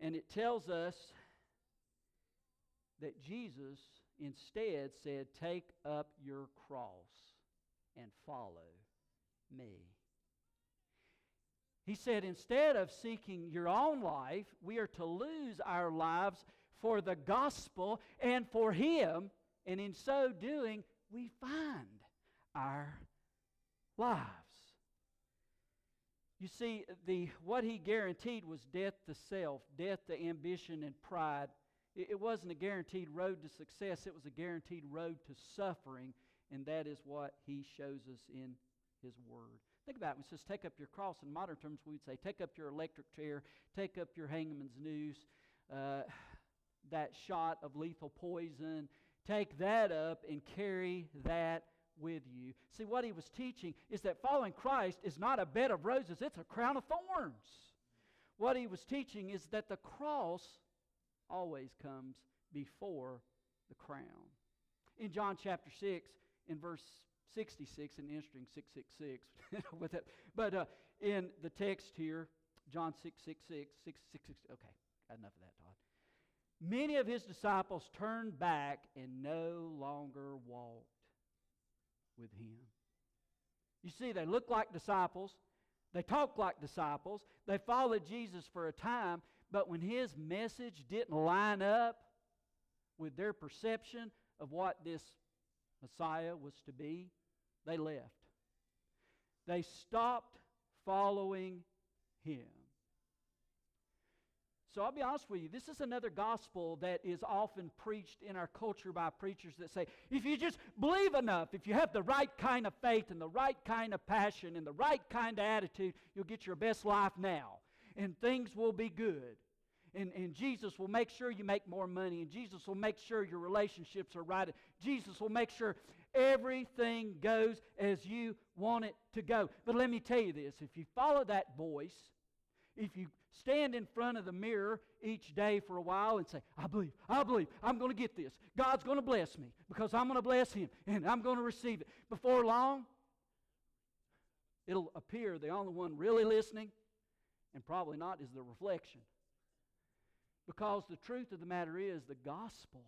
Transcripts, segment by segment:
And it tells us that Jesus instead said, Take up your cross and follow me. He said, instead of seeking your own life, we are to lose our lives for the gospel and for Him, and in so doing, we find our lives. You see, the, what he guaranteed was death to self, death to ambition and pride. It, it wasn't a guaranteed road to success, it was a guaranteed road to suffering, and that is what he shows us in his word. Think about it. It says, take up your cross. In modern terms, we would say, take up your electric chair, take up your hangman's noose, uh, that shot of lethal poison. Take that up and carry that with you. See, what he was teaching is that following Christ is not a bed of roses, it's a crown of thorns. What he was teaching is that the cross always comes before the crown. In John chapter 6, in verse 66, an interesting 666 with it. But uh, in the text here, John 666, 666, okay, enough of that, Todd. Many of his disciples turned back and no longer walked with him. You see, they look like disciples, they talk like disciples, they followed Jesus for a time, but when his message didn't line up with their perception of what this Messiah was to be, they left. They stopped following him. So I'll be honest with you, this is another gospel that is often preached in our culture by preachers that say, if you just believe enough, if you have the right kind of faith and the right kind of passion and the right kind of attitude, you'll get your best life now. And things will be good. And, and Jesus will make sure you make more money. And Jesus will make sure your relationships are right. Jesus will make sure everything goes as you want it to go. But let me tell you this if you follow that voice, if you stand in front of the mirror each day for a while and say, I believe, I believe, I'm going to get this. God's going to bless me because I'm going to bless Him and I'm going to receive it. Before long, it'll appear the only one really listening, and probably not, is the reflection. Because the truth of the matter is, the gospel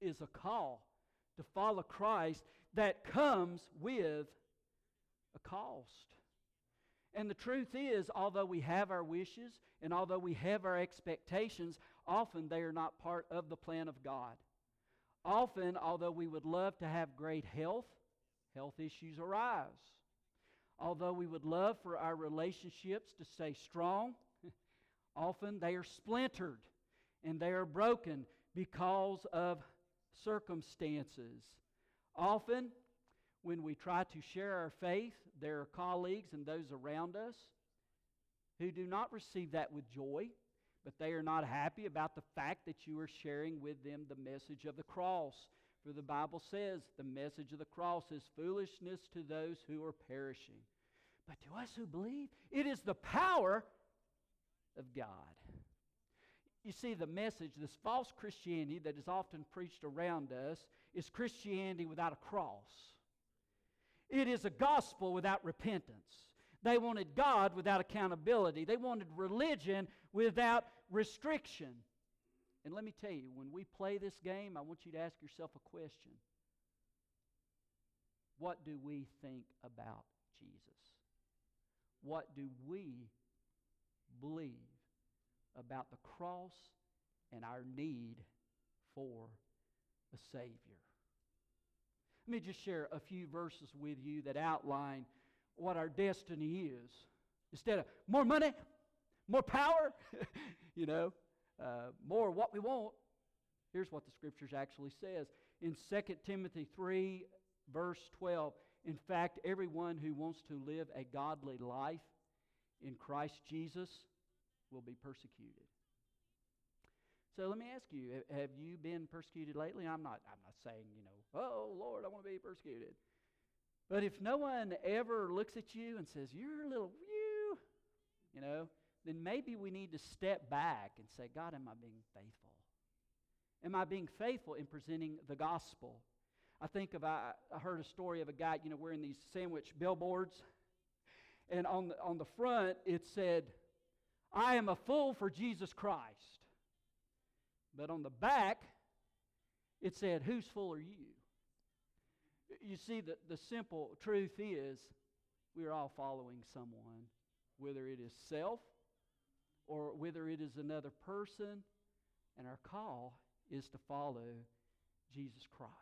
is a call to follow Christ that comes with a cost. And the truth is, although we have our wishes and although we have our expectations, often they are not part of the plan of God. Often, although we would love to have great health, health issues arise. Although we would love for our relationships to stay strong, often they are splintered and they are broken because of circumstances. Often, when we try to share our faith, there are colleagues and those around us who do not receive that with joy, but they are not happy about the fact that you are sharing with them the message of the cross. For the Bible says the message of the cross is foolishness to those who are perishing. But to us who believe, it is the power of God. You see, the message, this false Christianity that is often preached around us, is Christianity without a cross. It is a gospel without repentance. They wanted God without accountability. They wanted religion without restriction. And let me tell you, when we play this game, I want you to ask yourself a question What do we think about Jesus? What do we believe about the cross and our need for a Savior? Let me just share a few verses with you that outline what our destiny is. Instead of more money, more power, you know, uh, more what we want, here's what the scriptures actually says. In 2 Timothy 3, verse 12, in fact, everyone who wants to live a godly life in Christ Jesus will be persecuted. So let me ask you, have you been persecuted lately? I'm not, I'm not saying, you know, oh, Lord, I want to be persecuted. But if no one ever looks at you and says, you're a little, you, you know, then maybe we need to step back and say, God, am I being faithful? Am I being faithful in presenting the gospel? I think of, I, I heard a story of a guy, you know, wearing these sandwich billboards. And on the, on the front, it said, I am a fool for Jesus Christ. But on the back, it said, Whose fool are you? You see, the, the simple truth is we are all following someone, whether it is self or whether it is another person, and our call is to follow Jesus Christ.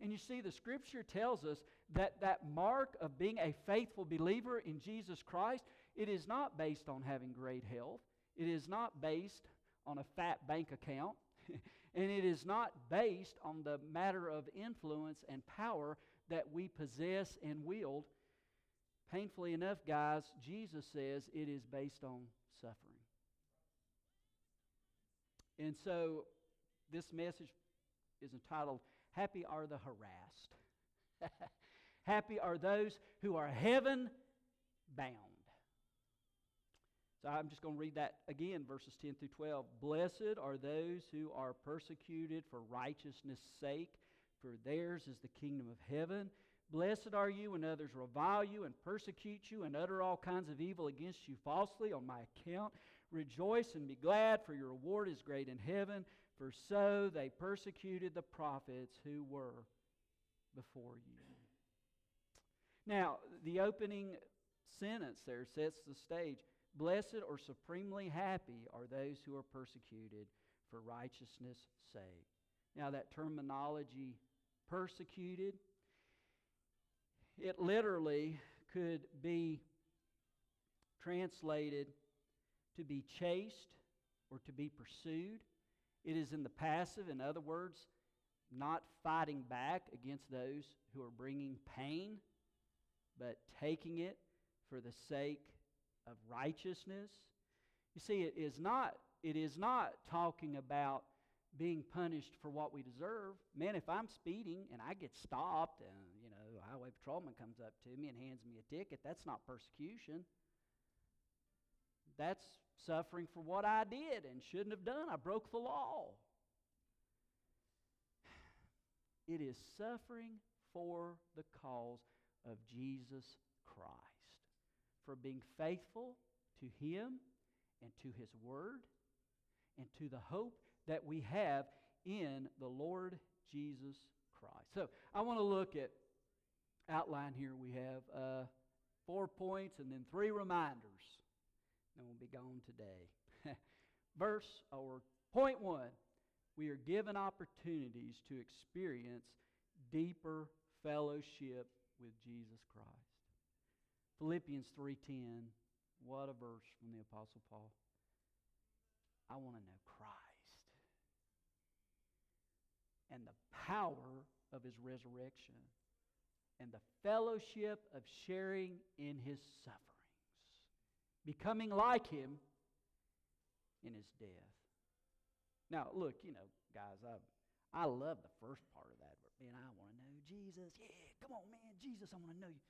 And you see, the scripture tells us that that mark of being a faithful believer in Jesus Christ, it is not based on having great health. It is not based on a fat bank account. and it is not based on the matter of influence and power that we possess and wield. Painfully enough, guys, Jesus says it is based on suffering. And so this message is entitled Happy Are the Harassed. Happy are those who are heaven bound. So I'm just going to read that again, verses 10 through 12. Blessed are those who are persecuted for righteousness' sake, for theirs is the kingdom of heaven. Blessed are you when others revile you and persecute you and utter all kinds of evil against you falsely on my account. Rejoice and be glad, for your reward is great in heaven, for so they persecuted the prophets who were before you. Now, the opening sentence there sets the stage. Blessed or supremely happy are those who are persecuted for righteousness' sake. Now, that terminology, persecuted, it literally could be translated to be chased or to be pursued. It is in the passive, in other words, not fighting back against those who are bringing pain, but taking it for the sake of righteousness. You see, it is not, it is not talking about being punished for what we deserve. Man, if I'm speeding and I get stopped and, you know, a highway patrolman comes up to me and hands me a ticket, that's not persecution. That's suffering for what I did and shouldn't have done. I broke the law. It is suffering for the cause of Jesus Christ for being faithful to Him and to His Word and to the hope that we have in the Lord Jesus Christ. So I want to look at outline here. We have uh, four points and then three reminders. And we'll be gone today. Verse or point one we are given opportunities to experience deeper fellowship with Jesus Christ. Philippians 3:10, what a verse from the apostle Paul. I want to know Christ and the power of his resurrection and the fellowship of sharing in his sufferings, becoming like him in his death. Now, look, you know, guys, I I love the first part of that. Man, I want to know Jesus. Yeah, come on, man, Jesus, I want to know you.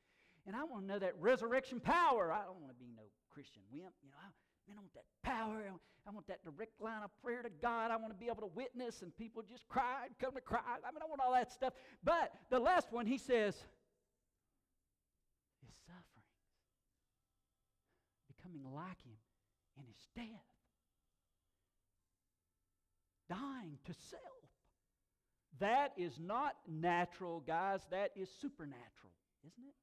And I want to know that resurrection power. I don't want to be no Christian wimp. You know, I, man, I want that power. I want that direct line of prayer to God. I want to be able to witness and people just cry and come to cry. I mean, I want all that stuff. But the last one, he says, is suffering. Becoming like him in his death. Dying to self. That is not natural, guys. That is supernatural, isn't it?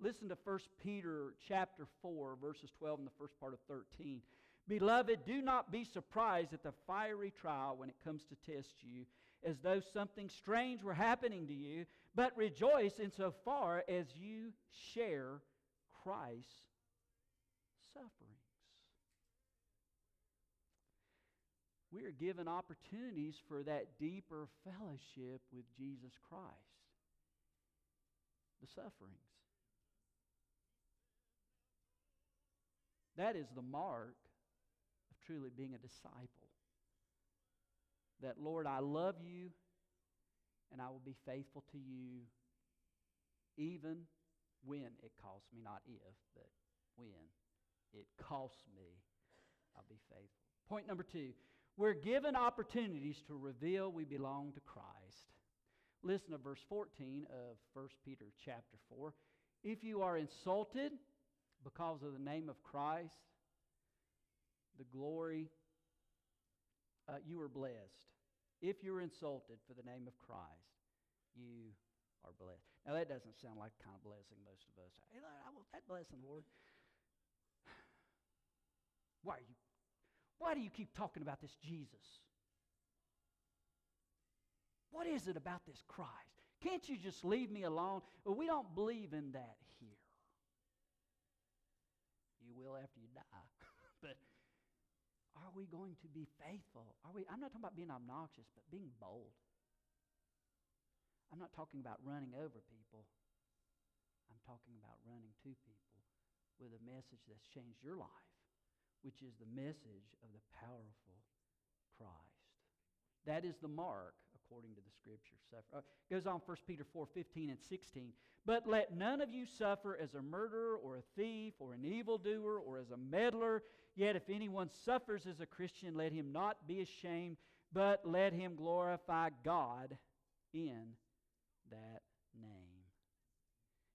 Listen to 1 Peter chapter 4, verses 12 and the first part of 13. Beloved, do not be surprised at the fiery trial when it comes to test you, as though something strange were happening to you, but rejoice insofar as you share Christ's sufferings. We are given opportunities for that deeper fellowship with Jesus Christ. The sufferings. That is the mark of truly being a disciple. That, Lord, I love you and I will be faithful to you even when it costs me, not if, but when it costs me, I'll be faithful. Point number two we're given opportunities to reveal we belong to Christ. Listen to verse 14 of 1 Peter chapter 4. If you are insulted because of the name of Christ, the glory. Uh, you are blessed. If you're insulted for the name of Christ, you are blessed. Now, that doesn't sound like the kind of blessing most of us. Hey, I want that blessing, Lord. Why are you? Why do you keep talking about this Jesus? What is it about this Christ? Can't you just leave me alone? Well, we don't believe in that will after you die. but are we going to be faithful? Are we I'm not talking about being obnoxious, but being bold. I'm not talking about running over people. I'm talking about running to people with a message that's changed your life, which is the message of the powerful Christ. That is the mark, according to the scripture. Suffer. Uh, goes on 1 Peter 4 15 and 16. But let none of you suffer as a murderer or a thief or an evildoer or as a meddler. Yet if anyone suffers as a Christian, let him not be ashamed, but let him glorify God in that name.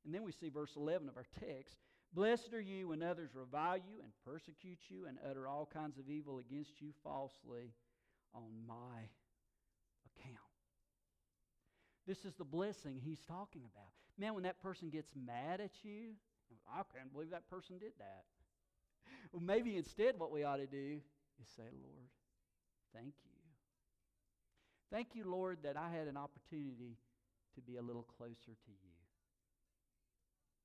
And then we see verse 11 of our text. Blessed are you when others revile you and persecute you and utter all kinds of evil against you falsely on my account. This is the blessing he's talking about. Man, when that person gets mad at you, I can't believe that person did that. Well, maybe instead, what we ought to do is say, Lord, thank you. Thank you, Lord, that I had an opportunity to be a little closer to you.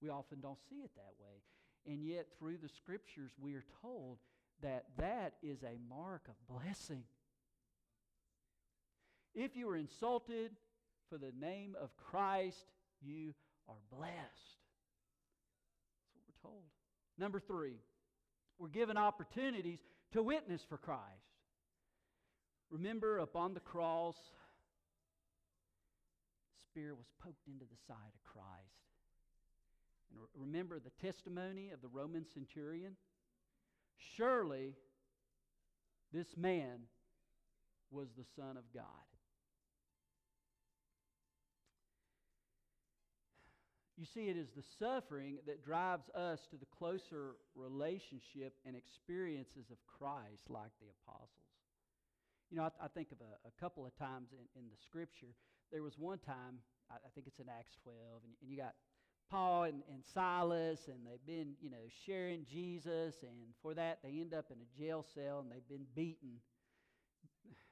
We often don't see it that way. And yet, through the scriptures, we are told that that is a mark of blessing. If you are insulted for the name of Christ, you are blessed. That's what we're told. Number three, we're given opportunities to witness for Christ. Remember, upon the cross, spear was poked into the side of Christ. And remember the testimony of the Roman centurion? Surely this man was the Son of God. You see, it is the suffering that drives us to the closer relationship and experiences of Christ like the apostles. You know, I, I think of a, a, couple of times in, in the scripture. There was one time, I, I think it's in Acts 12, and, and you got Paul and, and Silas, and they've been, you know, sharing Jesus, and for that they end up in a jail cell, and they've been beaten,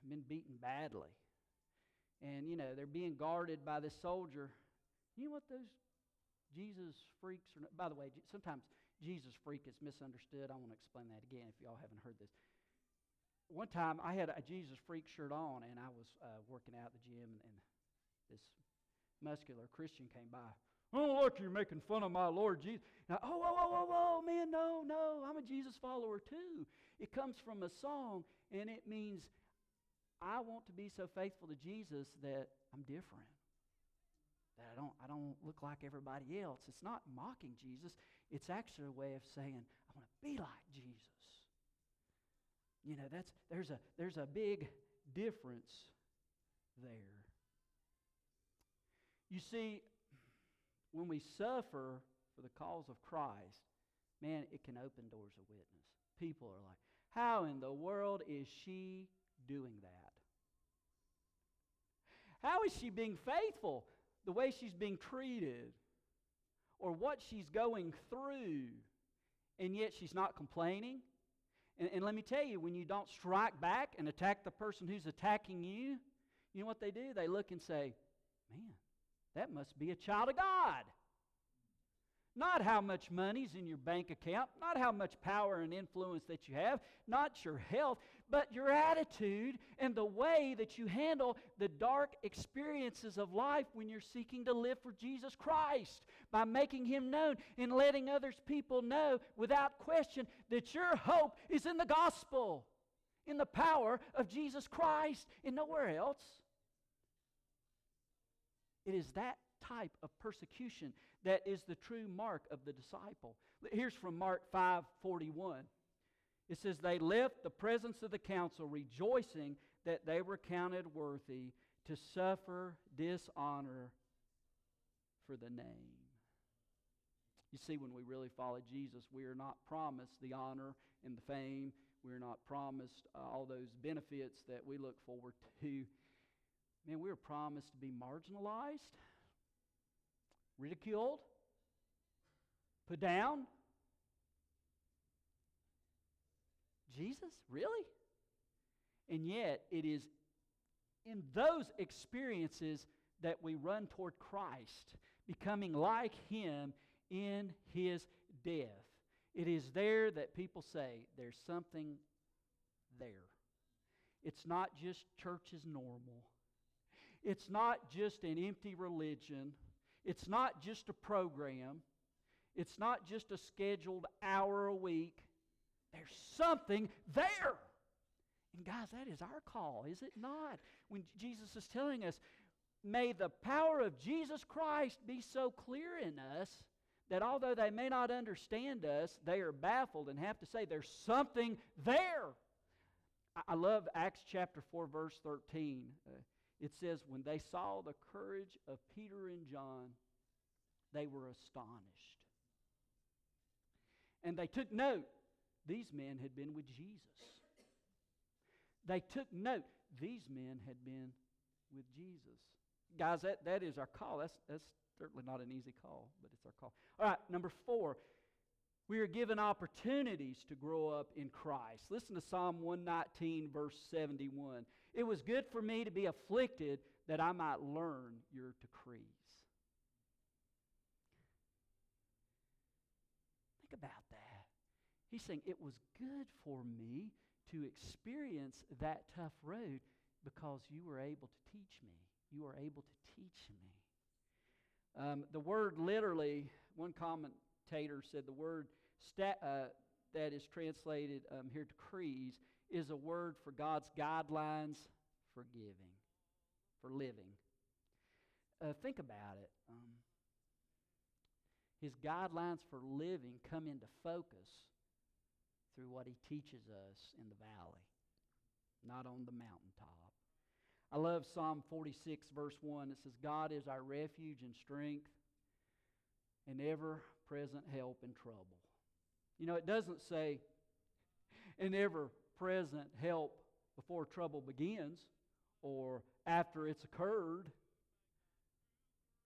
been beaten badly. And, you know, they're being guarded by this soldier. You know what those Jesus freaks are. By the way, sometimes Jesus freak is misunderstood. I want to explain that again if y'all haven't heard this. One time I had a Jesus freak shirt on, and I was uh, working out at the gym, and, and this muscular Christian came by. Oh, look, you're making fun of my Lord Jesus. Now, oh, whoa, whoa, whoa, whoa, man, no, no, I'm a Jesus follower too. It comes from a song, and it means I want to be so faithful to Jesus that I'm different that I don't, I don't look like everybody else. It's not mocking Jesus. It's actually a way of saying, I want to be like Jesus. You know, that's, there's, a, there's a big difference there. You see, when we suffer for the cause of Christ, man, it can open doors of witness. People are like, how in the world is she doing that? How is she being faithful? The way she's being treated or what she's going through, and yet she's not complaining. And, and, let me tell you, when you don't strike back and attack the person who's attacking you, you know what they do? They look and say, Man, that must be a child of God. Not how much money's in your bank account, not how much power and influence that you have, not your health, but your attitude and the way that you handle the dark experiences of life when you're seeking to live for Jesus Christ by making Him known and letting others people know without question that your hope is in the gospel, in the power of Jesus Christ, and nowhere else. It is that type of persecution that is the true mark of the disciple. Here's from Mark 5:41. It says they left the presence of the council rejoicing that they were counted worthy to suffer dishonor for the name. You see, when we really follow Jesus, we are not promised the honor and the fame. We're not promised uh, all those benefits that we look forward to. Man, we are promised to be marginalized, ridiculed, put down. Jesus? Really? And yet, it is in those experiences that we run toward Christ, becoming like Him in His death. It is there that people say there's something there. It's not just church as normal. It's not just an empty religion. It's not just a program. It's not just a scheduled hour a week. There's something there. And guys, that is our call, is it not? When Jesus is telling us, may the power of Jesus Christ be so clear in us that although they may not understand us, they are baffled and have to say, there's something there. I love Acts chapter 4, verse 13. Uh, it says, When they saw the courage of Peter and John, they were astonished. And they took note. These men had been with Jesus. They took note. These men had been with Jesus. Guys, that, that is our call. That's, that's certainly not an easy call, but it's our call. All right, number four. We are given opportunities to grow up in Christ. Listen to Psalm 119, verse 71. It was good for me to be afflicted that I might learn your decrees. Think about that. He's saying, It was good for me to experience that tough road because you were able to teach me. You were able to teach me. Um, the word literally, one commentator said the word uh, that is translated um, here, decrees, is a word for God's guidelines for giving, for living. Uh, think about it. Um, his guidelines for living come into focus through what he teaches us in the valley, not on the mountaintop. I love Psalm 46, verse 1. It says, God is our refuge and strength and ever present help in trouble. You know, it doesn't say an ever present help before trouble begins or after it's occurred.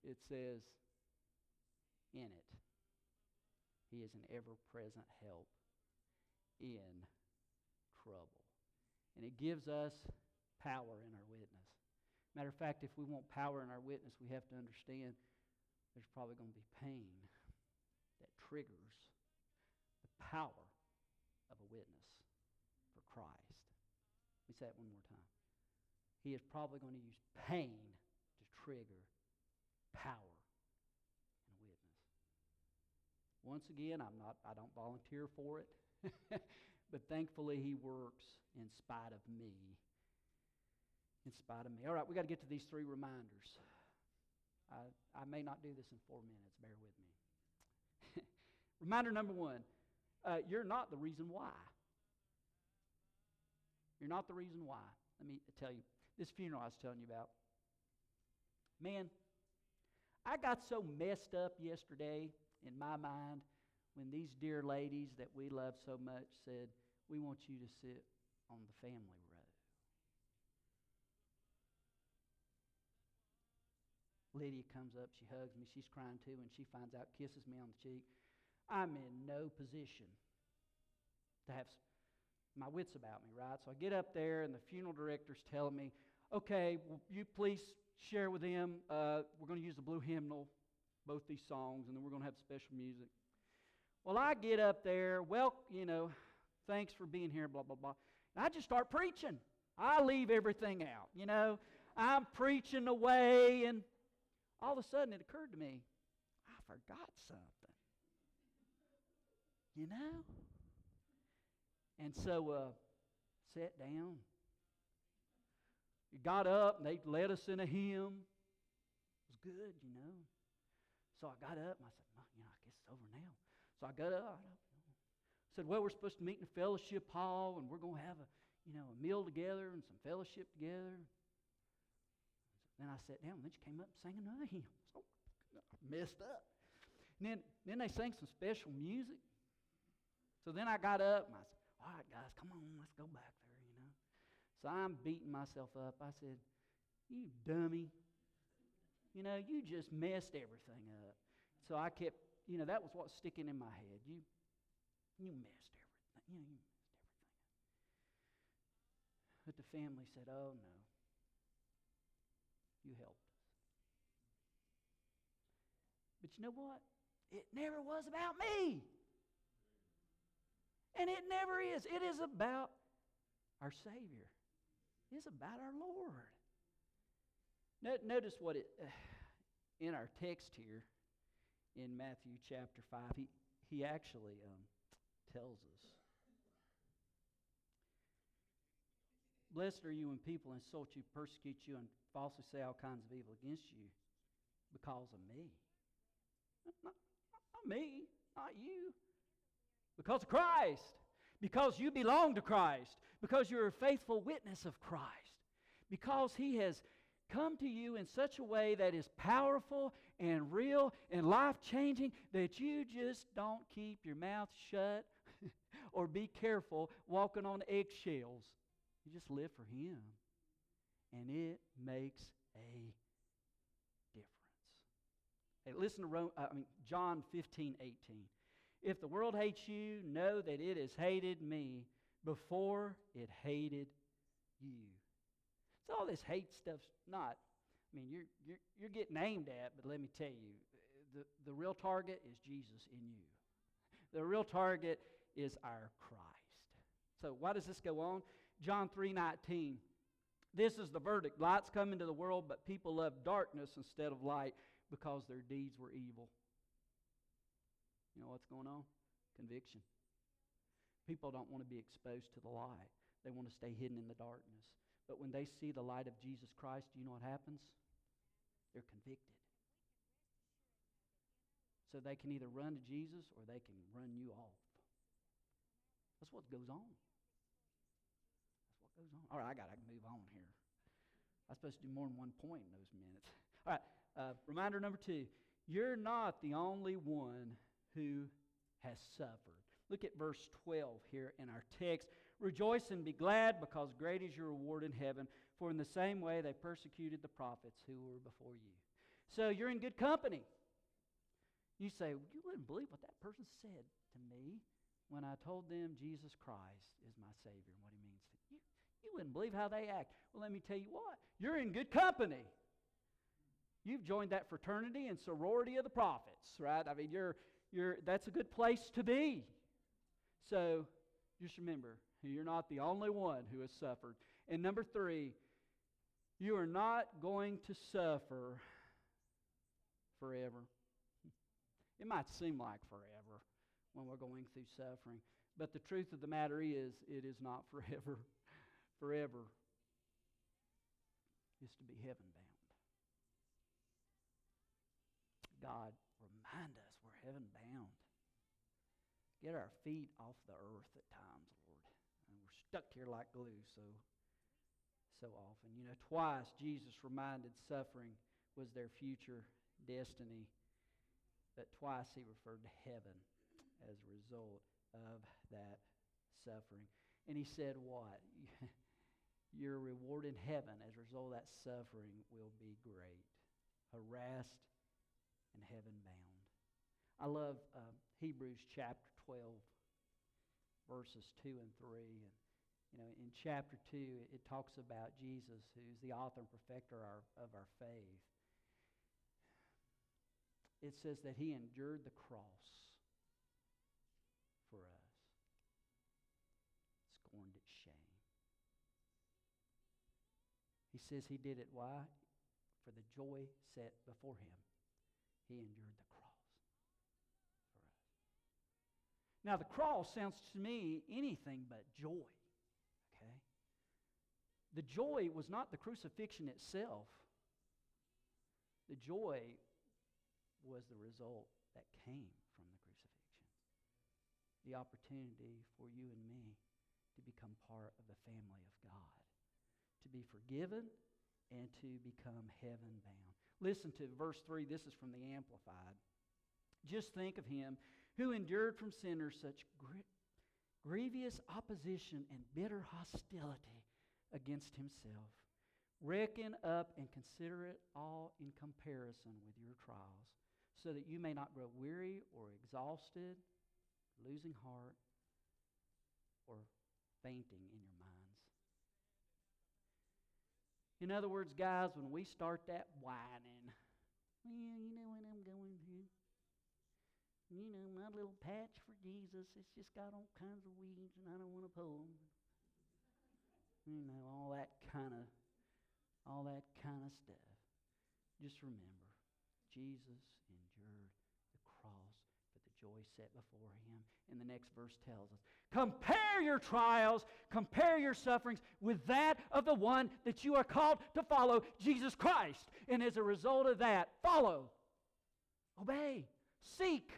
It says, in it. He is an ever present help in trouble. And it gives us power in our witness. Matter of fact, if we want power in our witness, we have to understand there's probably going to be pain that triggers the power of a witness for Christ. Let me say that one more time. He is probably going to use pain to trigger power in a witness. Once again, I'm not I don't volunteer for it. but thankfully he works in spite of me in spite of me. All right, we got to get to these three reminders. I, I may not do this in four minutes. Bear with me. Reminder number one uh, you're not the reason why. You're not the reason why. Let me tell you this funeral I was telling you about. Man, I got so messed up yesterday in my mind when these dear ladies that we love so much said, We want you to sit on the family row. Lydia comes up, she hugs me, she's crying too, and she finds out, kisses me on the cheek. I'm in no position to have my wits about me, right? So I get up there, and the funeral director's telling me, okay, you please share with them. Uh, we're going to use the blue hymnal, both these songs, and then we're going to have special music. Well, I get up there, well, you know, thanks for being here, blah, blah, blah. And I just start preaching. I leave everything out, you know. I'm preaching away, and all of a sudden it occurred to me, I forgot something. You know? And so uh, sat down. We got up and they led us in a hymn. It was good, you know. So I got up and I said, you know, I guess it's over now. So I got up. I said, well, we're supposed to meet in the fellowship hall and we're going to have a, you know, a meal together and some fellowship together. Then I sat down, and then she came up and sang another hymn. So I messed up. And then, then they sang some special music. So then I got up and I said, All right, guys, come on, let's go back there, you know. So I'm beating myself up. I said, You dummy. You know, you just messed everything up. So I kept, you know, that was what's sticking in my head. You you messed everything. You know, you messed everything. But the family said, Oh no. You helped us. But you know what? It never was about me. And it never is. It is about our Savior. It's about our Lord. Notice what it, in our text here in Matthew chapter 5, he, he actually um, tells us. Blessed are you when people insult you, persecute you, and falsely say all kinds of evil against you because of me. Not, not me, not you. Because of Christ. Because you belong to Christ. Because you're a faithful witness of Christ. Because He has come to you in such a way that is powerful and real and life changing that you just don't keep your mouth shut or be careful walking on eggshells. You just live for Him. And it makes a difference. Hey, listen to Rome, I mean, John 15, 18. If the world hates you, know that it has hated me before it hated you. So all this hate stuff's not. I mean, you're, you're, you're getting aimed at, but let me tell you, the, the real target is Jesus in you. The real target is our Christ. So why does this go on? John 3:19. This is the verdict. Light's come into the world, but people love darkness instead of light because their deeds were evil. You know what's going on? Conviction. People don't want to be exposed to the light. They want to stay hidden in the darkness. But when they see the light of Jesus Christ, do you know what happens? They're convicted. So they can either run to Jesus or they can run you off. That's what goes on. That's what goes on. All right, I got to move on here. I'm supposed to do more than one point in those minutes. All right, uh, reminder number two you're not the only one who has suffered. Look at verse 12 here in our text. Rejoice and be glad, because great is your reward in heaven, for in the same way they persecuted the prophets who were before you. So you're in good company. You say, You wouldn't believe what that person said to me when I told them Jesus Christ is my Savior and what He means to you. You wouldn't believe how they act. Well, let me tell you what, you're in good company. You've joined that fraternity and sorority of the prophets, right? I mean, you're, you're, that's a good place to be. So just remember, you're not the only one who has suffered. And number three, you are not going to suffer forever. It might seem like forever when we're going through suffering, but the truth of the matter is, it is not forever. forever is to be heaven bound. God, remind us we're heaven bound. Get our feet off the earth at times, Lord. And we're stuck here like glue so so often. You know, twice Jesus reminded suffering was their future destiny, but twice he referred to heaven as a result of that suffering. And he said, What? Your reward in heaven as a result of that suffering will be great. Harassed and heaven bound. I love uh, Hebrews chapter 12, verses 2 and 3. And, you know, in chapter 2, it, talks about Jesus, who's the author and perfecter our, of our faith. It says that he endured the cross for us, scorned its shame. He says he did it why? For the joy set before him. He endured the cross for us. Now, the cross sounds to me anything but joy. The joy was not the crucifixion itself, the joy was the result that came from the crucifixion. The opportunity for you and me to become part of the family of God, to be forgiven and to become heaven bound. Listen to verse 3. This is from the Amplified. Just think of him who endured from sinners such great, grievous opposition and bitter hostility against himself. Reckon up and consider it all in comparison with your trials, so that you may not grow weary or exhausted, losing heart, or fainting in your minds. In other words, guys, when we start that whining, well, you know what I'm going through. You know, my little patch for Jesus, it's just got all kinds of weeds and I don't want to pull them. You know, all that kind of all that kind of stuff. Just remember, Jesus endured the cross for the joy set before him. And the next verse tells us compare your trials, compare your sufferings with that of the one that you are called to follow, Jesus Christ. And as a result of that, follow, obey, seek.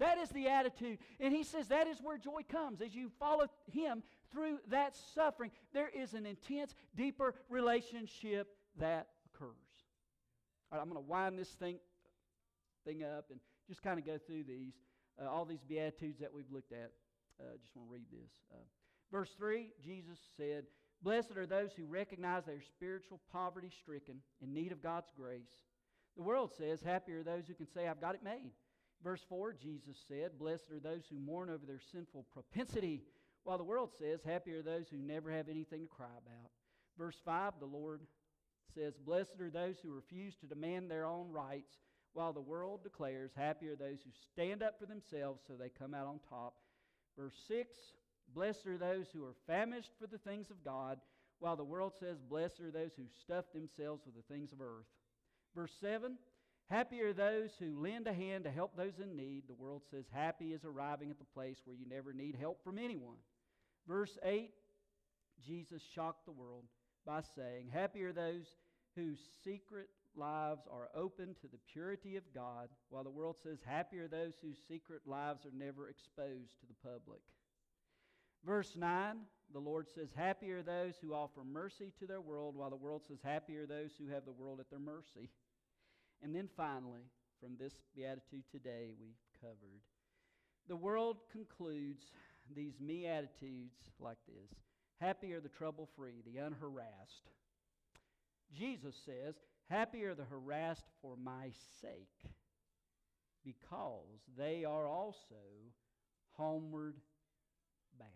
That is the attitude. And he says that is where joy comes. As you follow him through that suffering, there is an intense, deeper relationship that occurs. All right, I'm going to wind this thing, thing up and just kind of go through these, uh, all these Beatitudes that we've looked at. I uh, just want to read this. Uh, verse 3 Jesus said, Blessed are those who recognize their spiritual poverty stricken, in need of God's grace. The world says, Happy are those who can say, I've got it made. Verse 4, Jesus said, Blessed are those who mourn over their sinful propensity, while the world says, Happy are those who never have anything to cry about. Verse 5, the Lord says, Blessed are those who refuse to demand their own rights, while the world declares, Happy are those who stand up for themselves so they come out on top. Verse 6, Blessed are those who are famished for the things of God, while the world says, Blessed are those who stuff themselves with the things of earth. Verse 7, Happy are those who lend a hand to help those in need. The world says, Happy is arriving at the place where you never need help from anyone. Verse 8 Jesus shocked the world by saying, Happy are those whose secret lives are open to the purity of God, while the world says, Happy are those whose secret lives are never exposed to the public. Verse 9, the Lord says, Happy are those who offer mercy to their world, while the world says, Happy are those who have the world at their mercy. And then finally, from this beatitude today we've covered, the world concludes these me attitudes like this Happy are the trouble free, the unharassed. Jesus says, Happy are the harassed for my sake, because they are also homeward bound.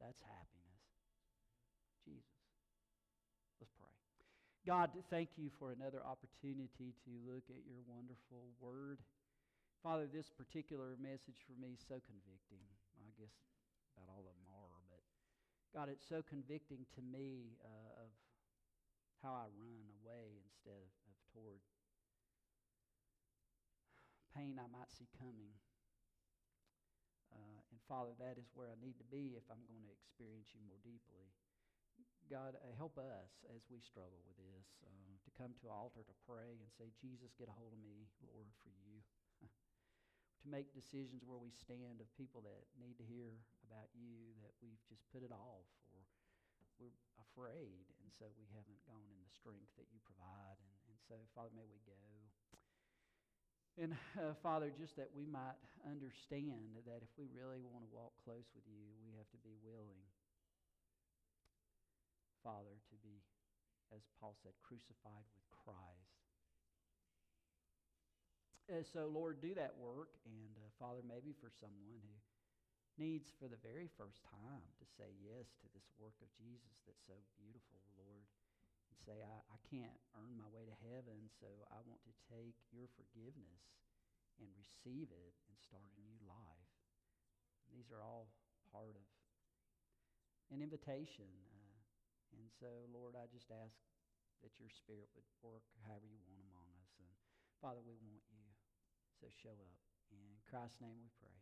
That's happiness. Jesus. Let's pray. God, thank you for another opportunity to look at your wonderful word. Father, this particular message for me is so convicting. I guess about all of them are, but God, it's so convicting to me uh, of how I run away instead of, of toward pain I might see coming. Uh, and Father, that is where I need to be if I'm going to experience you more deeply. God, uh, help us as we struggle with this um, to come to an altar to pray and say, Jesus, get a hold of me, Lord, for you. To make decisions where we stand of people that need to hear about you that we've just put it off or we're afraid and so we haven't gone in the strength that you provide. And, and so father may we go. And uh, father just that we might understand that if we really want to walk close with you we have to be willing father to be as paul said crucified with christ uh, so, Lord, do that work. And, uh, Father, maybe for someone who needs for the very first time to say yes to this work of Jesus that's so beautiful, Lord, and say, I, I can't earn my way to heaven, so I want to take your forgiveness and receive it and start a new life. And these are all part of an invitation. And so, Lord, I just ask that your Spirit would work however you want among us. And Father, we want you. So show up. In Christ's name we pray.